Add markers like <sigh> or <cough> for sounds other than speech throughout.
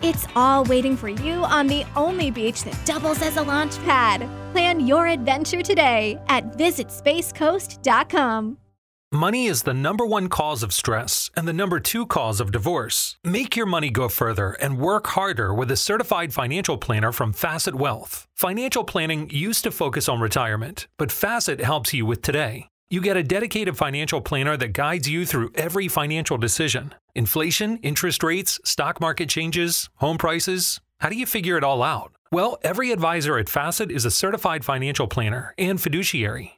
It's all waiting for you on the only beach that doubles as a launch pad. Plan your adventure today at visitspacecoast.com. Money is the number one cause of stress and the number two cause of divorce. Make your money go further and work harder with a certified financial planner from Facet Wealth. Financial planning used to focus on retirement, but Facet helps you with today. You get a dedicated financial planner that guides you through every financial decision inflation, interest rates, stock market changes, home prices. How do you figure it all out? Well, every advisor at Facet is a certified financial planner and fiduciary.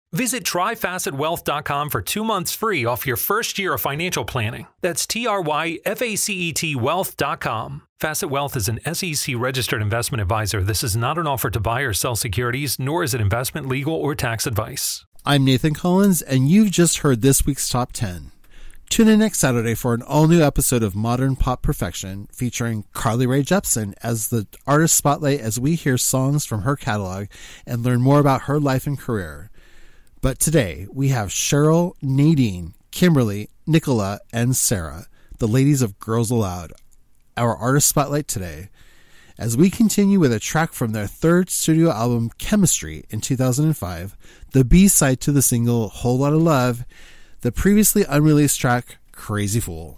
Visit tryfacetwealth.com for two months free off your first year of financial planning. That's T R Y F A C E T wealth.com. Facet Wealth is an SEC registered investment advisor. This is not an offer to buy or sell securities, nor is it investment, legal, or tax advice. I'm Nathan Collins, and you've just heard this week's top 10. Tune in next Saturday for an all new episode of Modern Pop Perfection featuring Carly Rae Jepsen as the artist spotlight as we hear songs from her catalog and learn more about her life and career. But today we have Cheryl, Nadine, Kimberly, Nicola, and Sarah, the ladies of Girls Aloud, our artist spotlight today. As we continue with a track from their third studio album, Chemistry, in 2005, the B side to the single Whole Lot of Love, the previously unreleased track, Crazy Fool.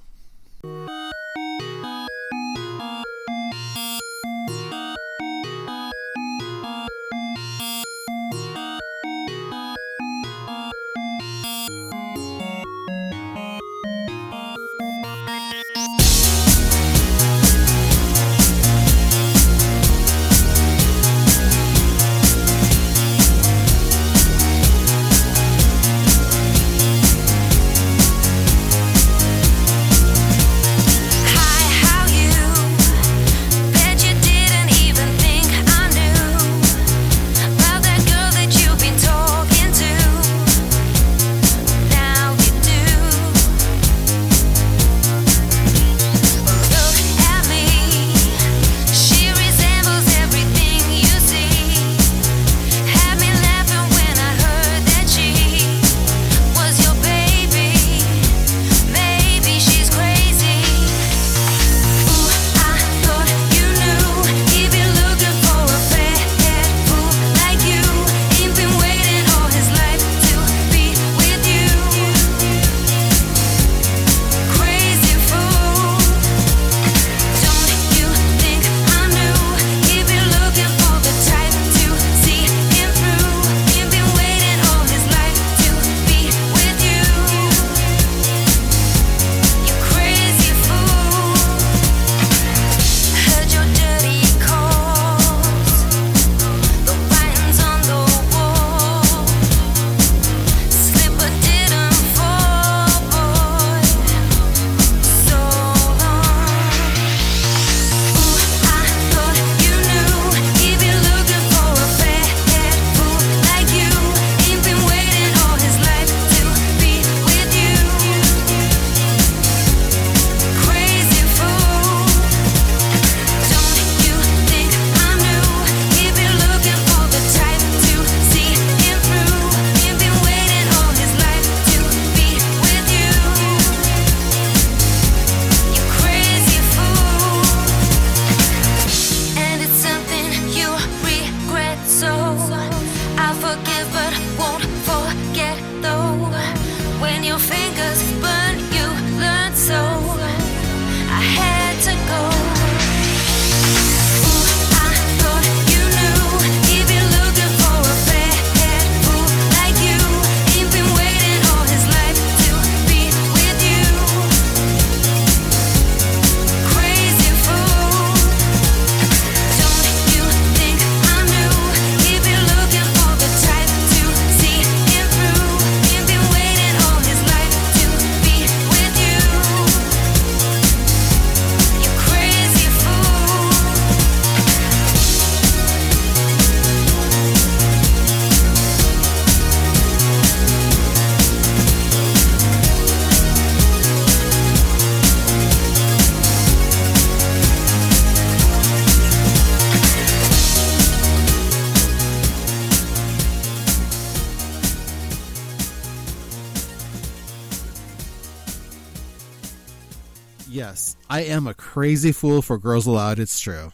crazy fool for Girls Aloud, it's true.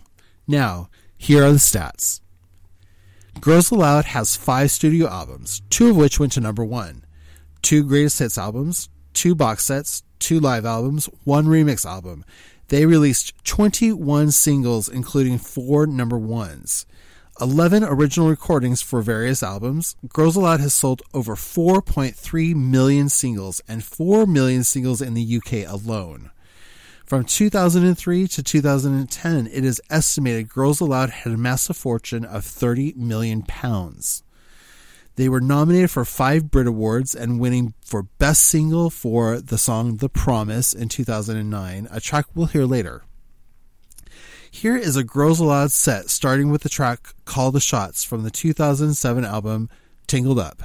Now, here are the stats Girls Aloud has five studio albums, two of which went to number one, two greatest hits albums, two box sets, two live albums, one remix album. They released 21 singles, including four number ones. 11 original recordings for various albums, Girls Aloud has sold over 4.3 million singles and 4 million singles in the UK alone. From 2003 to 2010, it is estimated Girls Aloud had amassed a fortune of 30 million pounds. They were nominated for five Brit Awards and winning for Best Single for the song The Promise in 2009, a track we'll hear later. Here is a Girls Aloud set starting with the track Call the Shots from the 2007 album Tangled Up.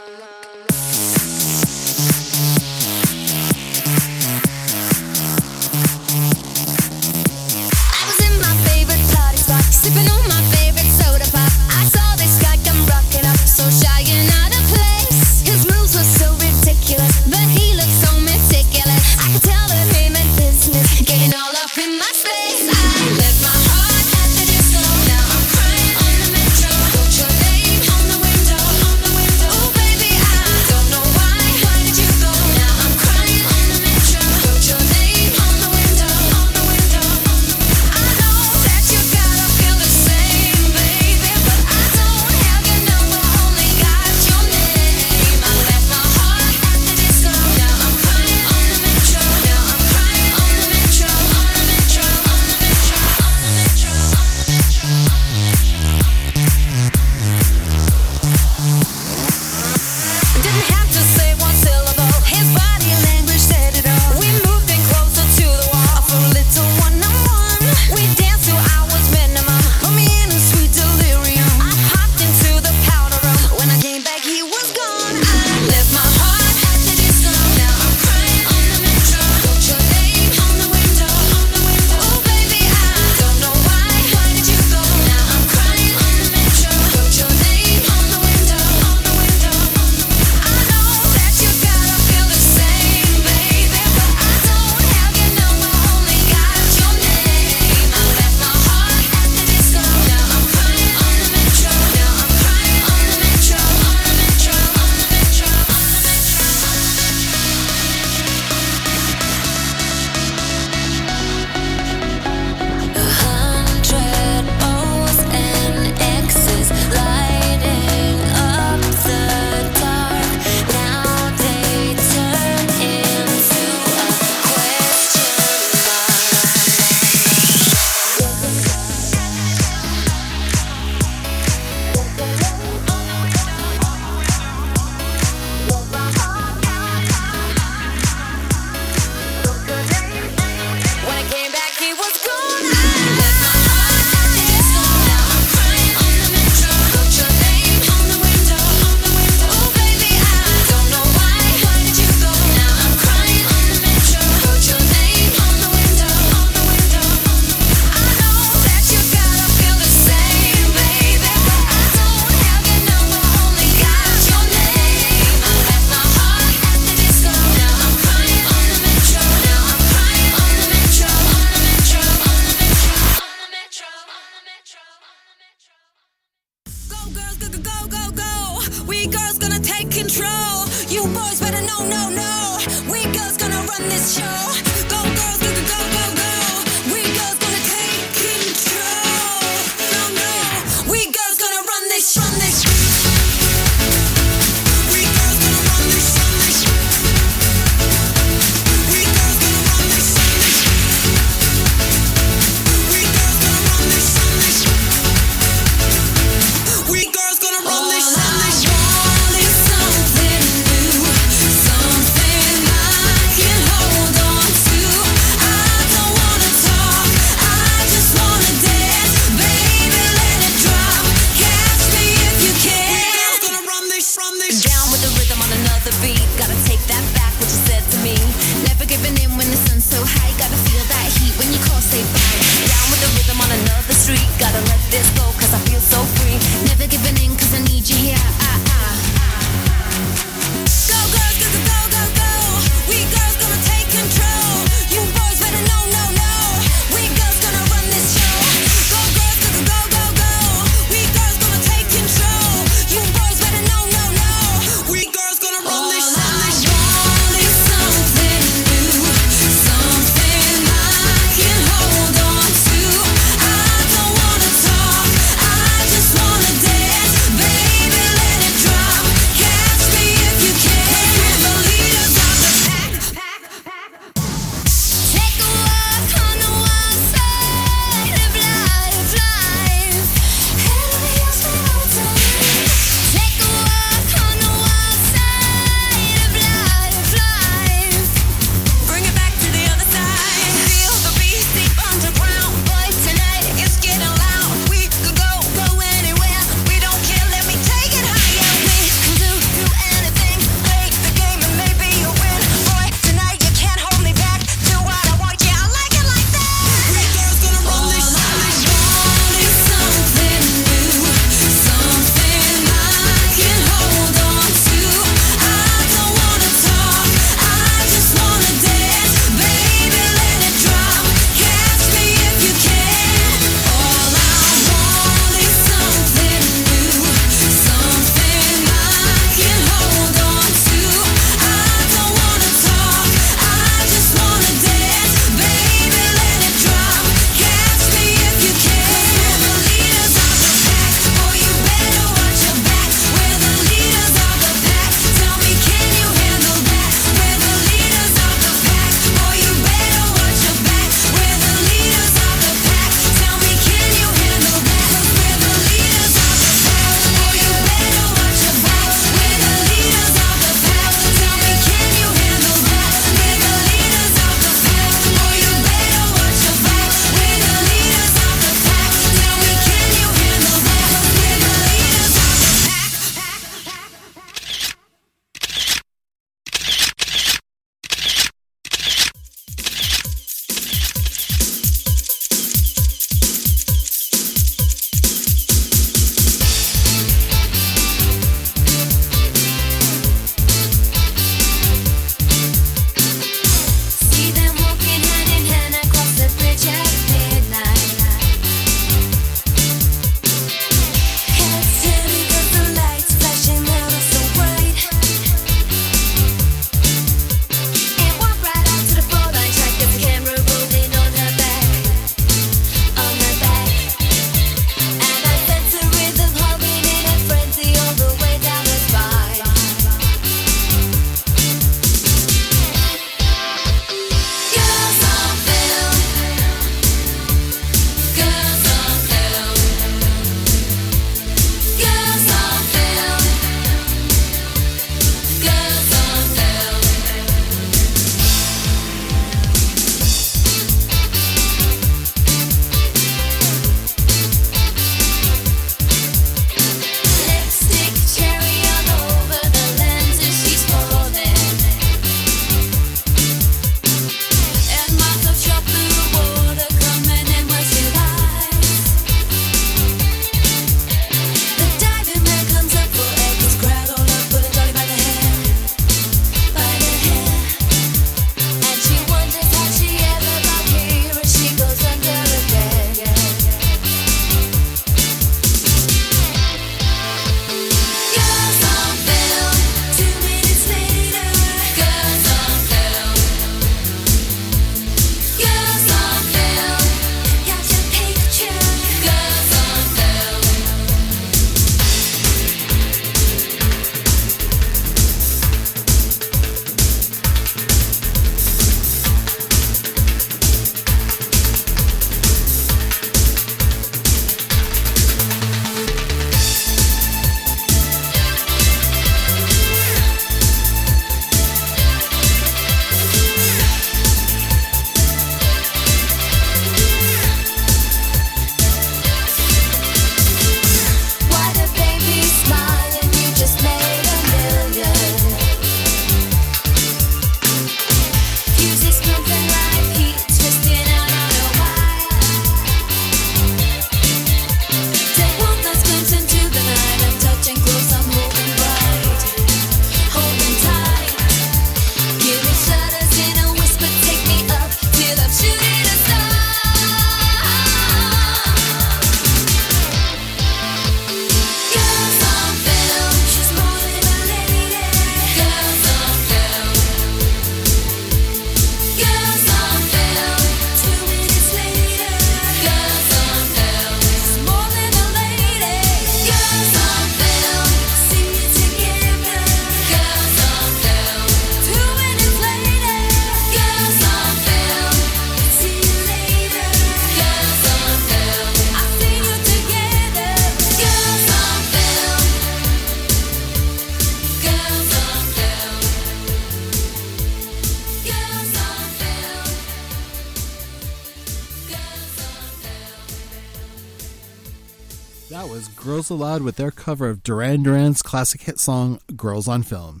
Was Girls Aloud with their cover of Duran Duran's classic hit song Girls on Film.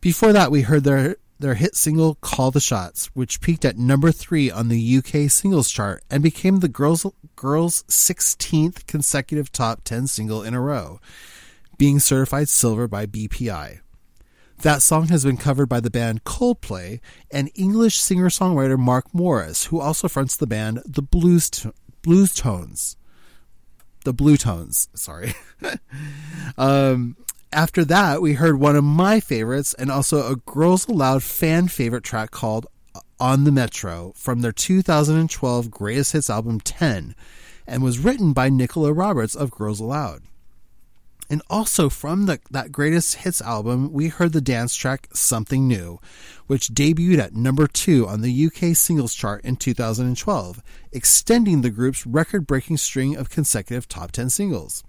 Before that, we heard their, their hit single Call the Shots, which peaked at number three on the UK singles chart and became the girls, girls' 16th consecutive top 10 single in a row, being certified silver by BPI. That song has been covered by the band Coldplay and English singer songwriter Mark Morris, who also fronts the band The Blues, Blues Tones the Blue Tones. Sorry. <laughs> um, after that, we heard one of my favorites and also a Girls Aloud fan favorite track called On the Metro from their 2012 Greatest Hits album 10 and was written by Nicola Roberts of Girls Aloud. And also from the, that greatest hits album, we heard the dance track Something New, which debuted at number two on the UK singles chart in 2012, extending the group's record breaking string of consecutive top 10 singles.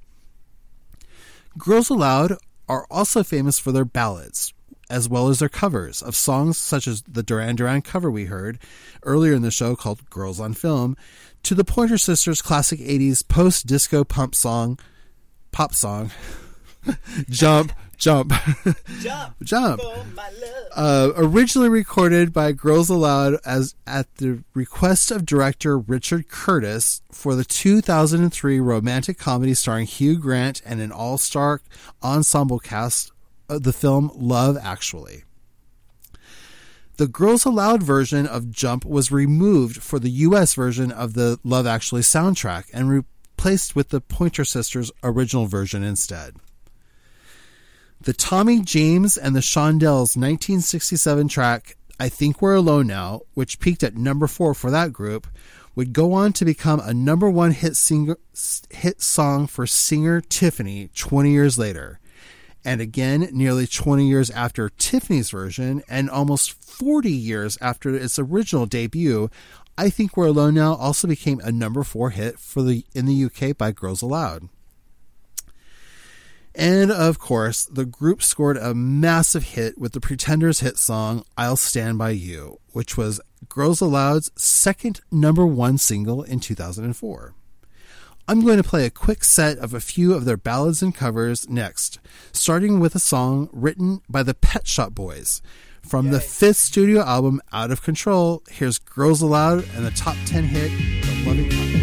Girls Aloud are also famous for their ballads, as well as their covers of songs such as the Duran Duran cover we heard earlier in the show called Girls on Film, to the Pointer Sisters' classic 80s post disco pump song pop song. jump, jump, Jump, jump. for my love. Uh, originally recorded by Girls Aloud as at the request of director Richard Curtis for the 2003 romantic comedy starring Hugh Grant and an all-star ensemble cast of the film Love Actually. The Girls Aloud version of Jump was removed for the US version of the Love Actually soundtrack and replaced with the Pointer Sisters original version instead. The Tommy James and the Shondells 1967 track I Think We're Alone Now, which peaked at number 4 for that group, would go on to become a number 1 hit singer, hit song for singer Tiffany 20 years later. And again, nearly 20 years after Tiffany's version and almost 40 years after its original debut, I Think We're Alone Now also became a number 4 hit for the in the UK by Girls Aloud. And of course, the group scored a massive hit with the Pretenders hit song I'll Stand By You, which was Girls Aloud's second number one single in 2004. I'm going to play a quick set of a few of their ballads and covers next, starting with a song written by the Pet Shop Boys. From the fifth studio album, Out of Control, here's Girls Aloud and the top 10 hit, The Loving Kind.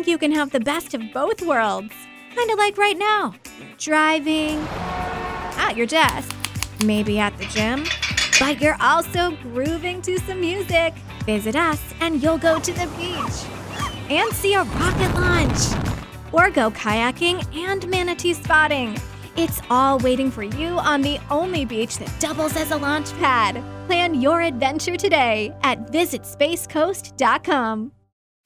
Think you can have the best of both worlds. Kind of like right now driving, at your desk, maybe at the gym, but you're also grooving to some music. Visit us and you'll go to the beach and see a rocket launch or go kayaking and manatee spotting. It's all waiting for you on the only beach that doubles as a launch pad. Plan your adventure today at visitspacecoast.com.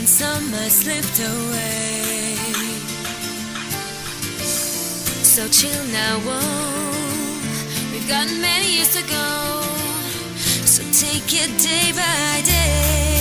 and summer slipped away. So chill now. We've got many years to go, so take it day by day.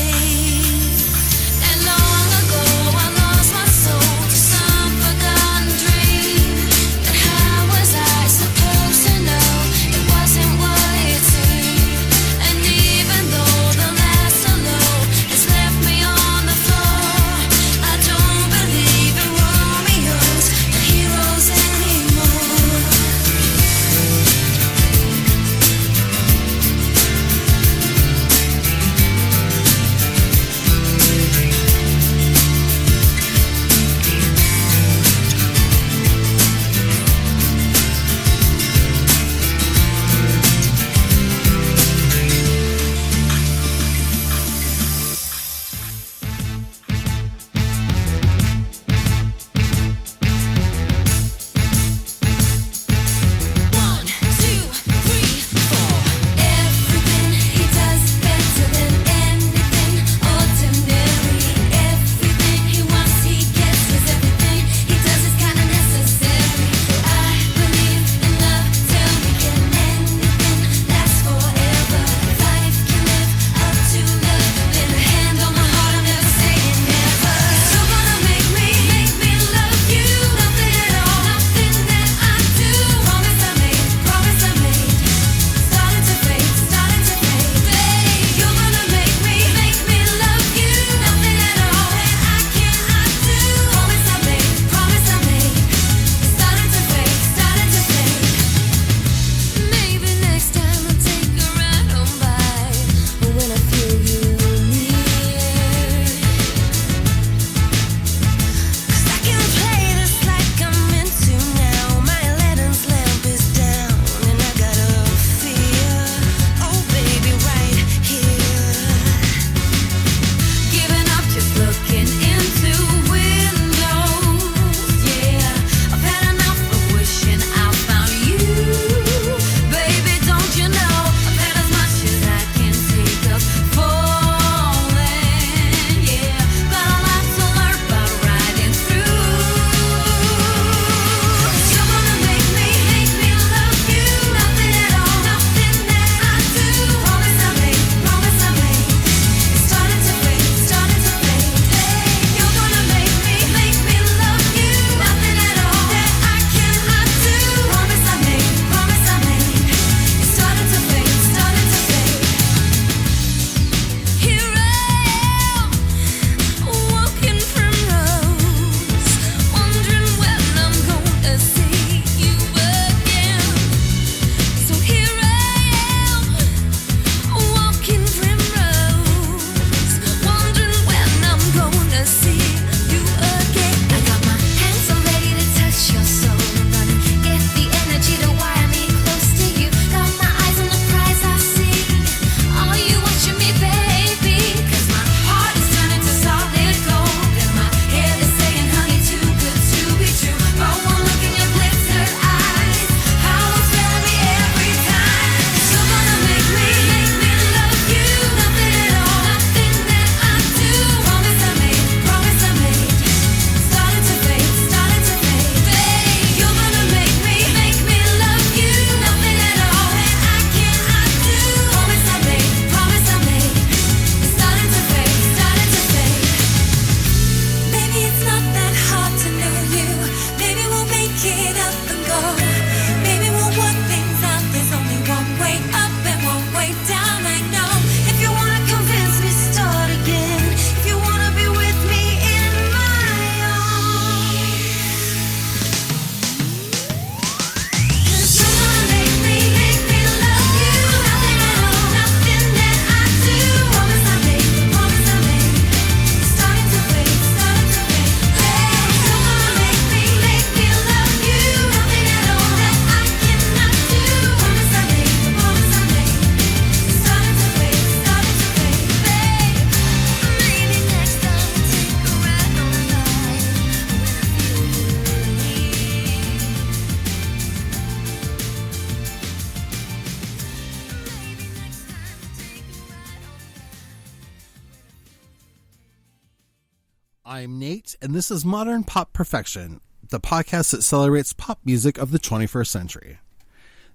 Is Modern Pop Perfection, the podcast that celebrates pop music of the 21st century.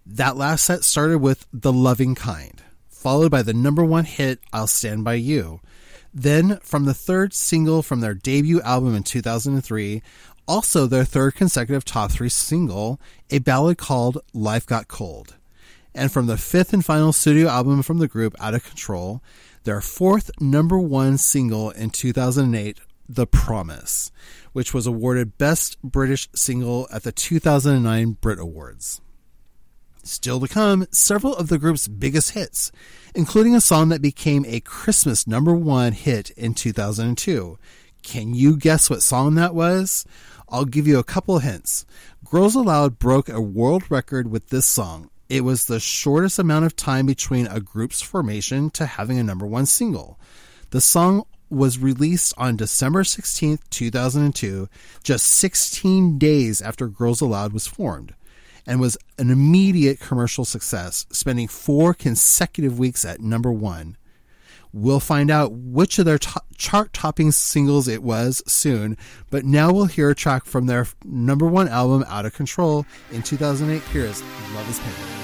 That last set started with The Loving Kind, followed by the number one hit, I'll Stand By You. Then, from the third single from their debut album in 2003, also their third consecutive top three single, a ballad called Life Got Cold. And from the fifth and final studio album from the group, Out of Control, their fourth number one single in 2008, The Promise, which was awarded Best British Single at the 2009 Brit Awards. Still to come, several of the group's biggest hits, including a song that became a Christmas number one hit in 2002. Can you guess what song that was? I'll give you a couple hints. Girls Aloud broke a world record with this song. It was the shortest amount of time between a group's formation to having a number one single. The song was released on December 16th, 2002, just 16 days after Girls Aloud was formed, and was an immediate commercial success, spending four consecutive weeks at number one. We'll find out which of their to- chart topping singles it was soon, but now we'll hear a track from their number one album, Out of Control, in 2008. Here is Love is Pain.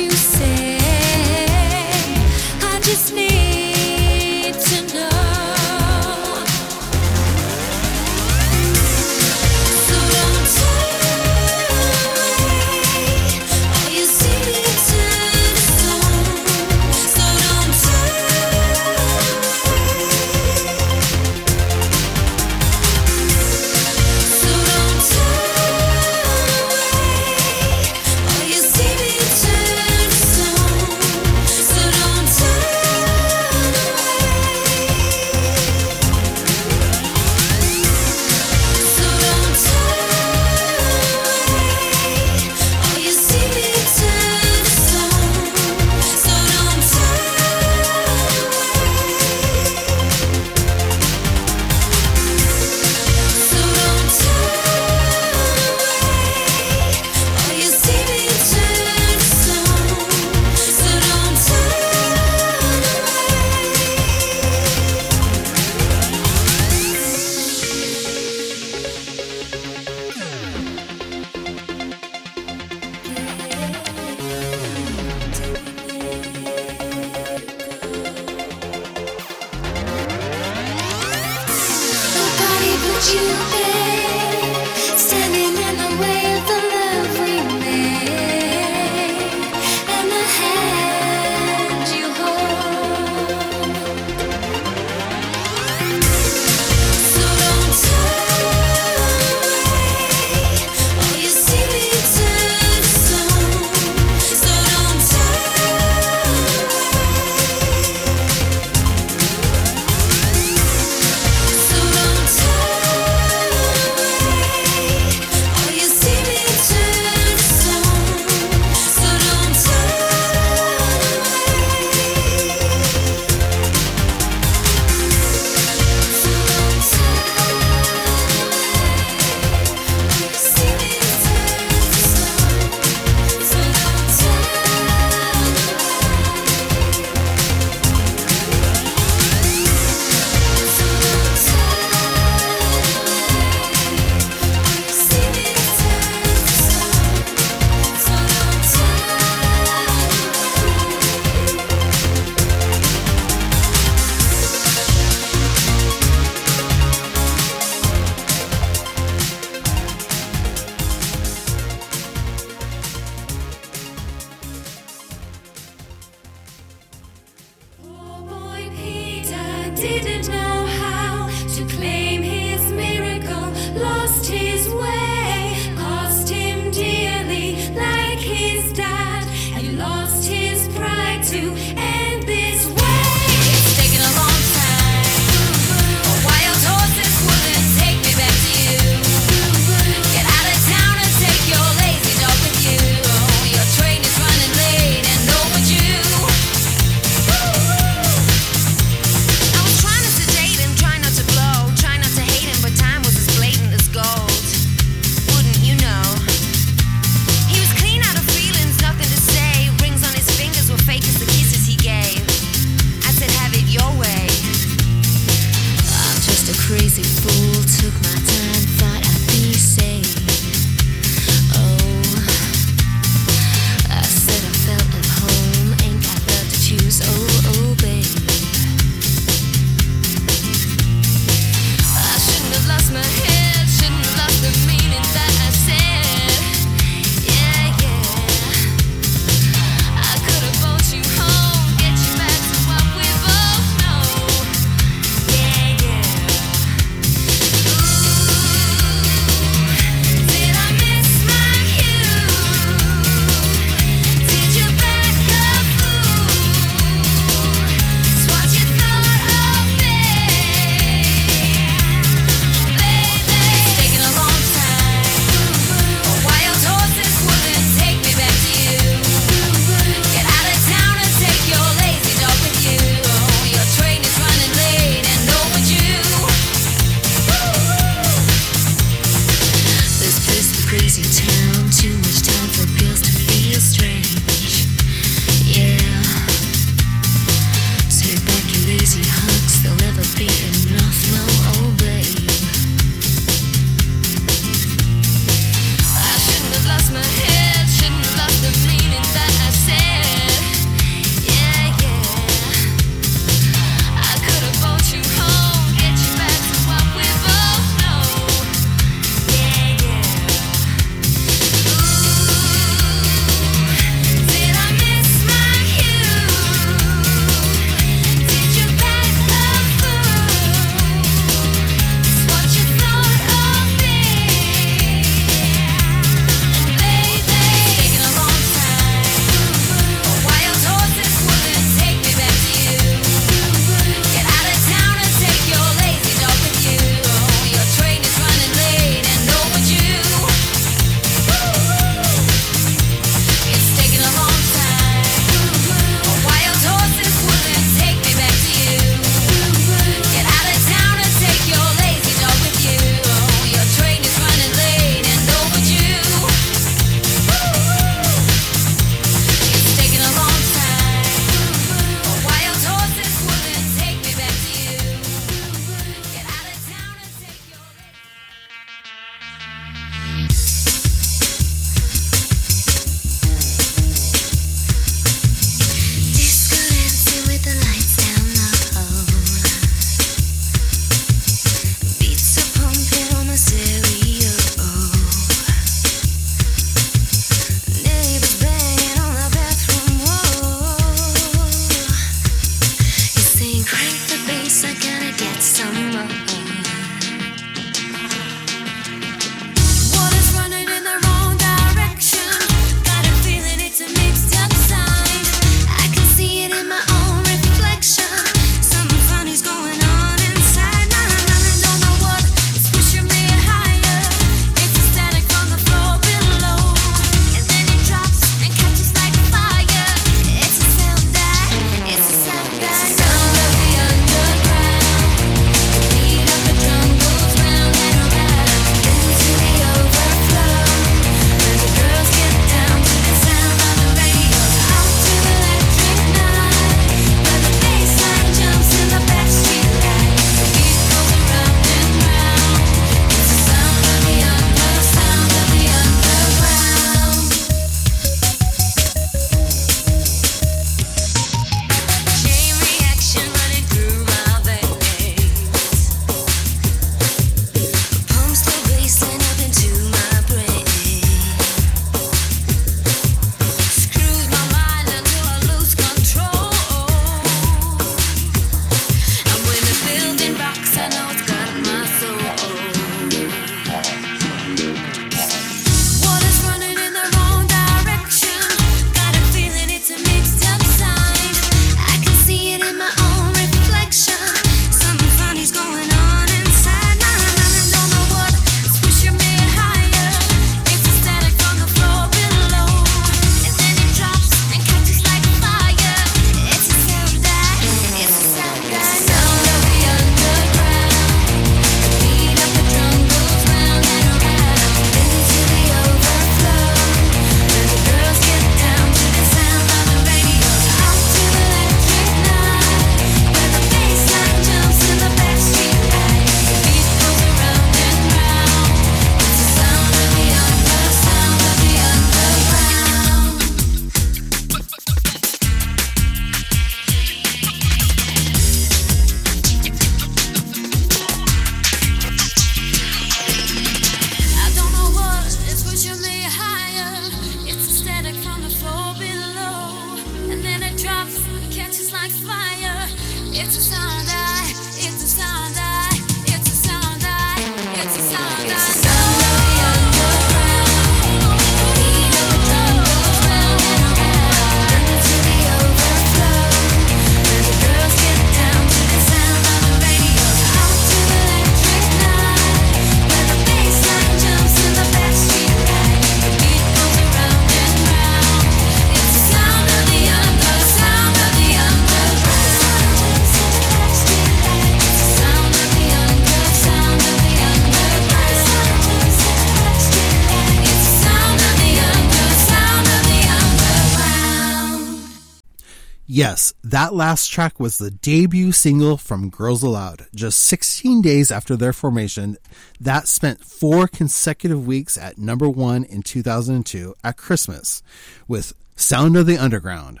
That last track was the debut single from Girls Aloud. Just 16 days after their formation, that spent four consecutive weeks at number one in 2002 at Christmas with Sound of the Underground,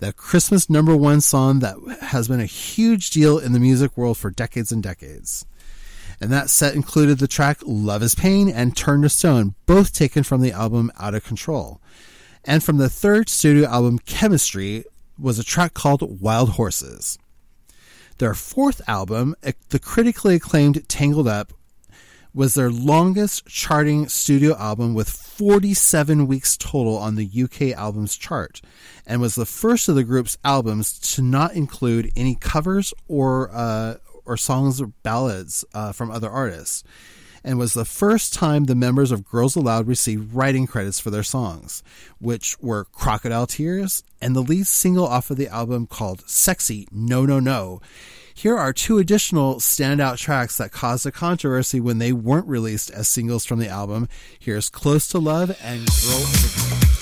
the Christmas number one song that has been a huge deal in the music world for decades and decades. And that set included the track Love is Pain and Turn to Stone, both taken from the album Out of Control. And from the third studio album Chemistry was a track called Wild Horses. Their fourth album, the critically acclaimed Tangled Up, was their longest charting studio album with 47 weeks total on the UK albums chart and was the first of the group's albums to not include any covers or uh, or songs or ballads uh, from other artists and was the first time the members of Girls Aloud received writing credits for their songs, which were Crocodile Tears and the lead single off of the album called Sexy No No No. Here are two additional standout tracks that caused a controversy when they weren't released as singles from the album. Here's Close to Love and Girl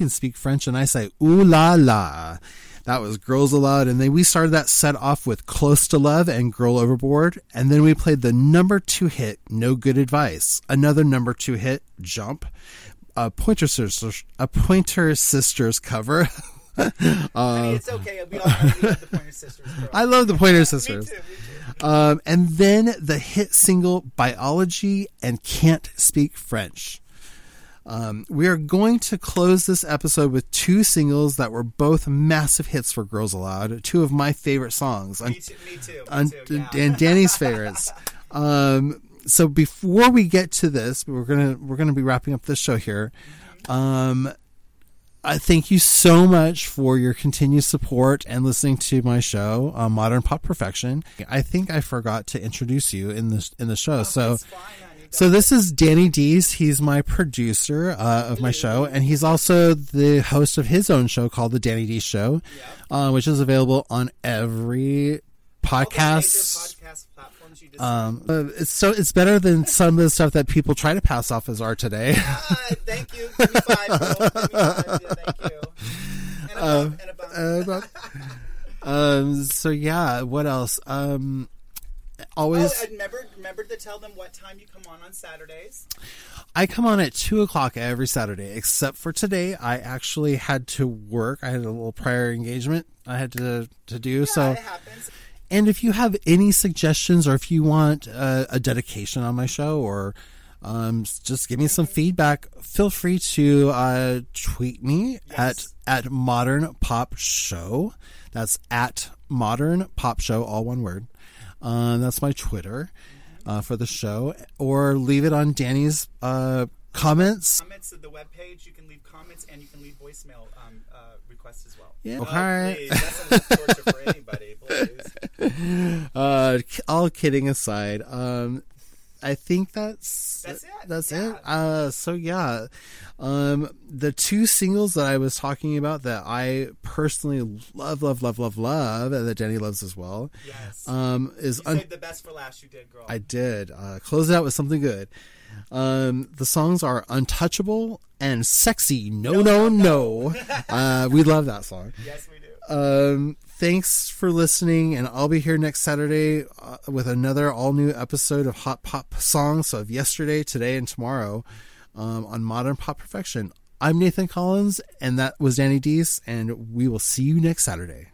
can speak French and I say ooh la la. That was Girls Aloud. And then we started that set off with Close to Love and Girl Overboard. And then we played the number two hit, No Good Advice. Another number two hit, Jump. A Pointer Sisters, a Pointer Sisters cover. <laughs> I mean, it's okay. We all love the Pointer Sisters. I love the Pointer <laughs> me too. Me too. Um, and then the hit single Biology and Can't Speak French. Um, we are going to close this episode with two singles that were both massive hits for Girls Aloud, two of my favorite songs. Me too. Me too. Me on, too. Yeah. and Danny's favorites. <laughs> Um, so before we get to this, we're gonna we're gonna be wrapping up this show here. Um, I thank you so much for your continued support and listening to my show, uh, Modern Pop Perfection. I think I forgot to introduce you in this in the show. so. It's fine, honey. So this is Danny Diess. He's my producer uh, of my show, and he's also the host of his own show called the Danny Diess Show, uh, which is available on every podcast. podcast platforms you just Um, uh, it's so it's better than some of the stuff that people try to pass off as art today. Uh, thank you. Give me five. Give me five. Yeah, thank you. And above. and above. Uh, but- um, so yeah, what else? Um, always, and remember, remember to tell them what time you come on on Saturdays. I come on at two o'clock every Saturday, except for today. I actually had to work. I had a little prior engagement I had to to do. Yeah, so it happens. And if you have any suggestions or if you want uh, a dedication on my show or um, just give me some feedback, feel free to uh, tweet me Yes. at at Modern Pop Show. That's at Modern Pop Show, all one word. Uh, that's my Twitter uh, for the show, or leave it on Danny's uh, comments. Comments at the webpage. You can leave comments and you can leave voicemail um, uh, requests as well. Yeah. Oh, All right. please. That's not torture for anybody. Please. <laughs> Uh, all kidding aside, um, I think that's That's it. That's Yeah. it. Uh, so yeah, um, the two singles that I was talking about that I personally love, love, love, love, love, and that Jenny loves as well. Yes. Um, is you un- the best for last. You did, girl. I did uh, close it out with something good. Um, the songs are "Untouchable" and "Sexy." No, no, no. uh, we love that song. yes, we do. Um, thanks for listening, and I'll be here next Saturday uh, with another all new episode of Hot Pop Songs of yesterday, today, and tomorrow um, on Modern Pop Perfection. I'm Nathan Collins, and that was Danny Diess, and we will see you next Saturday.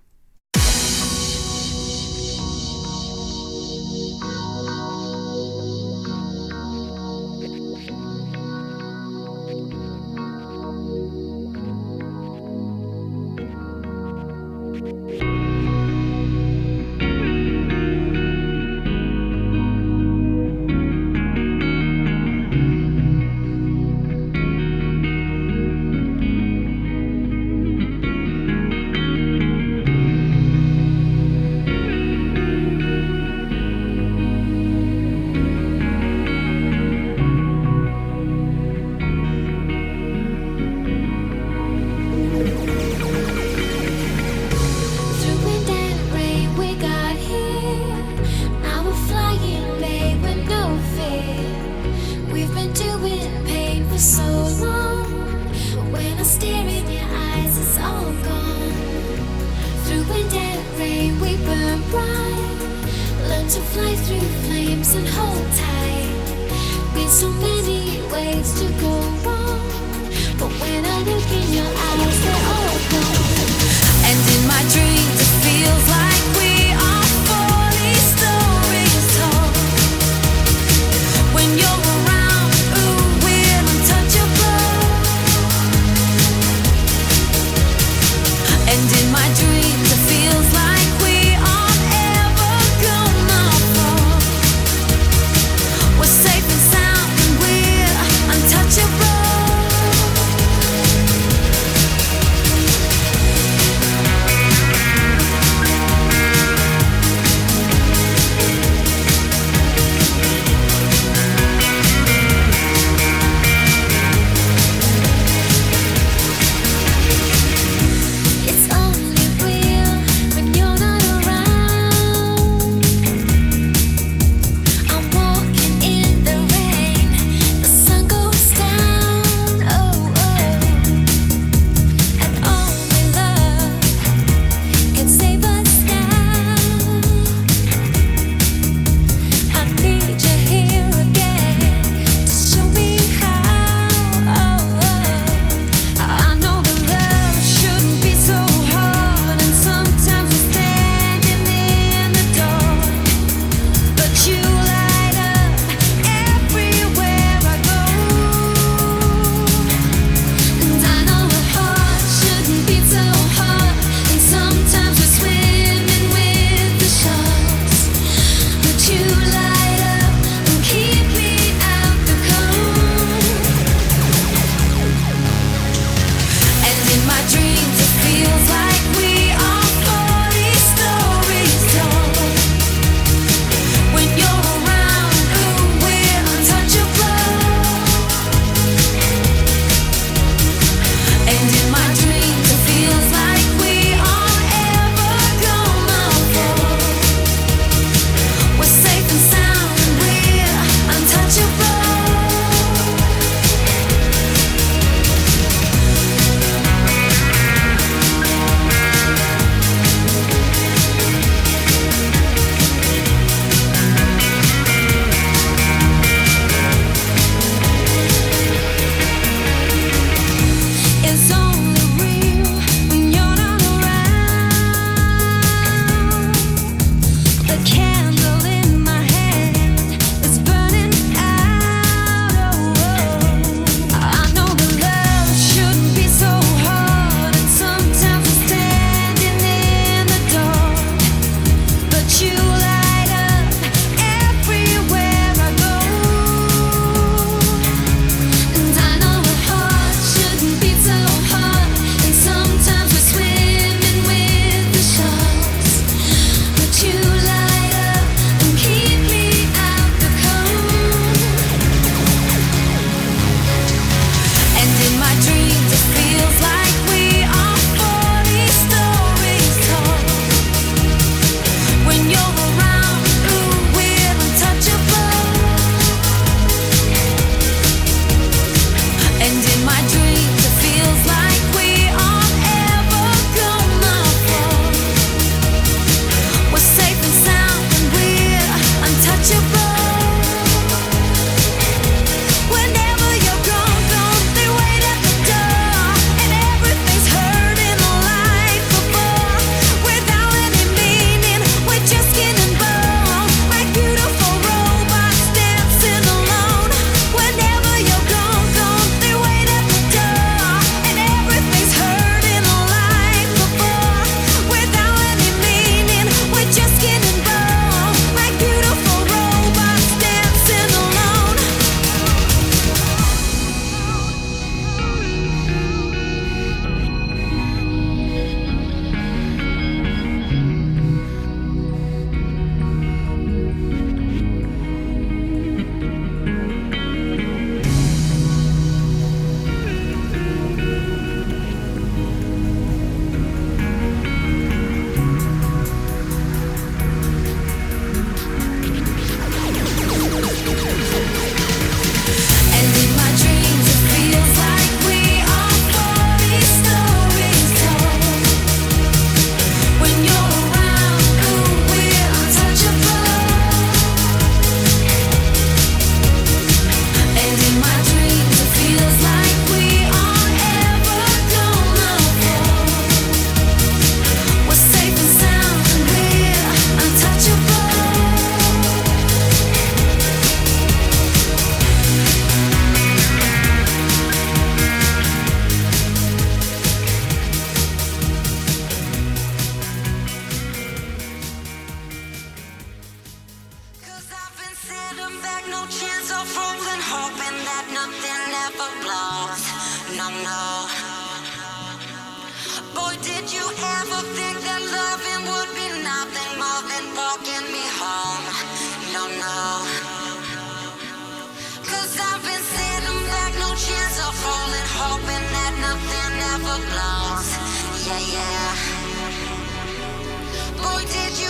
What did you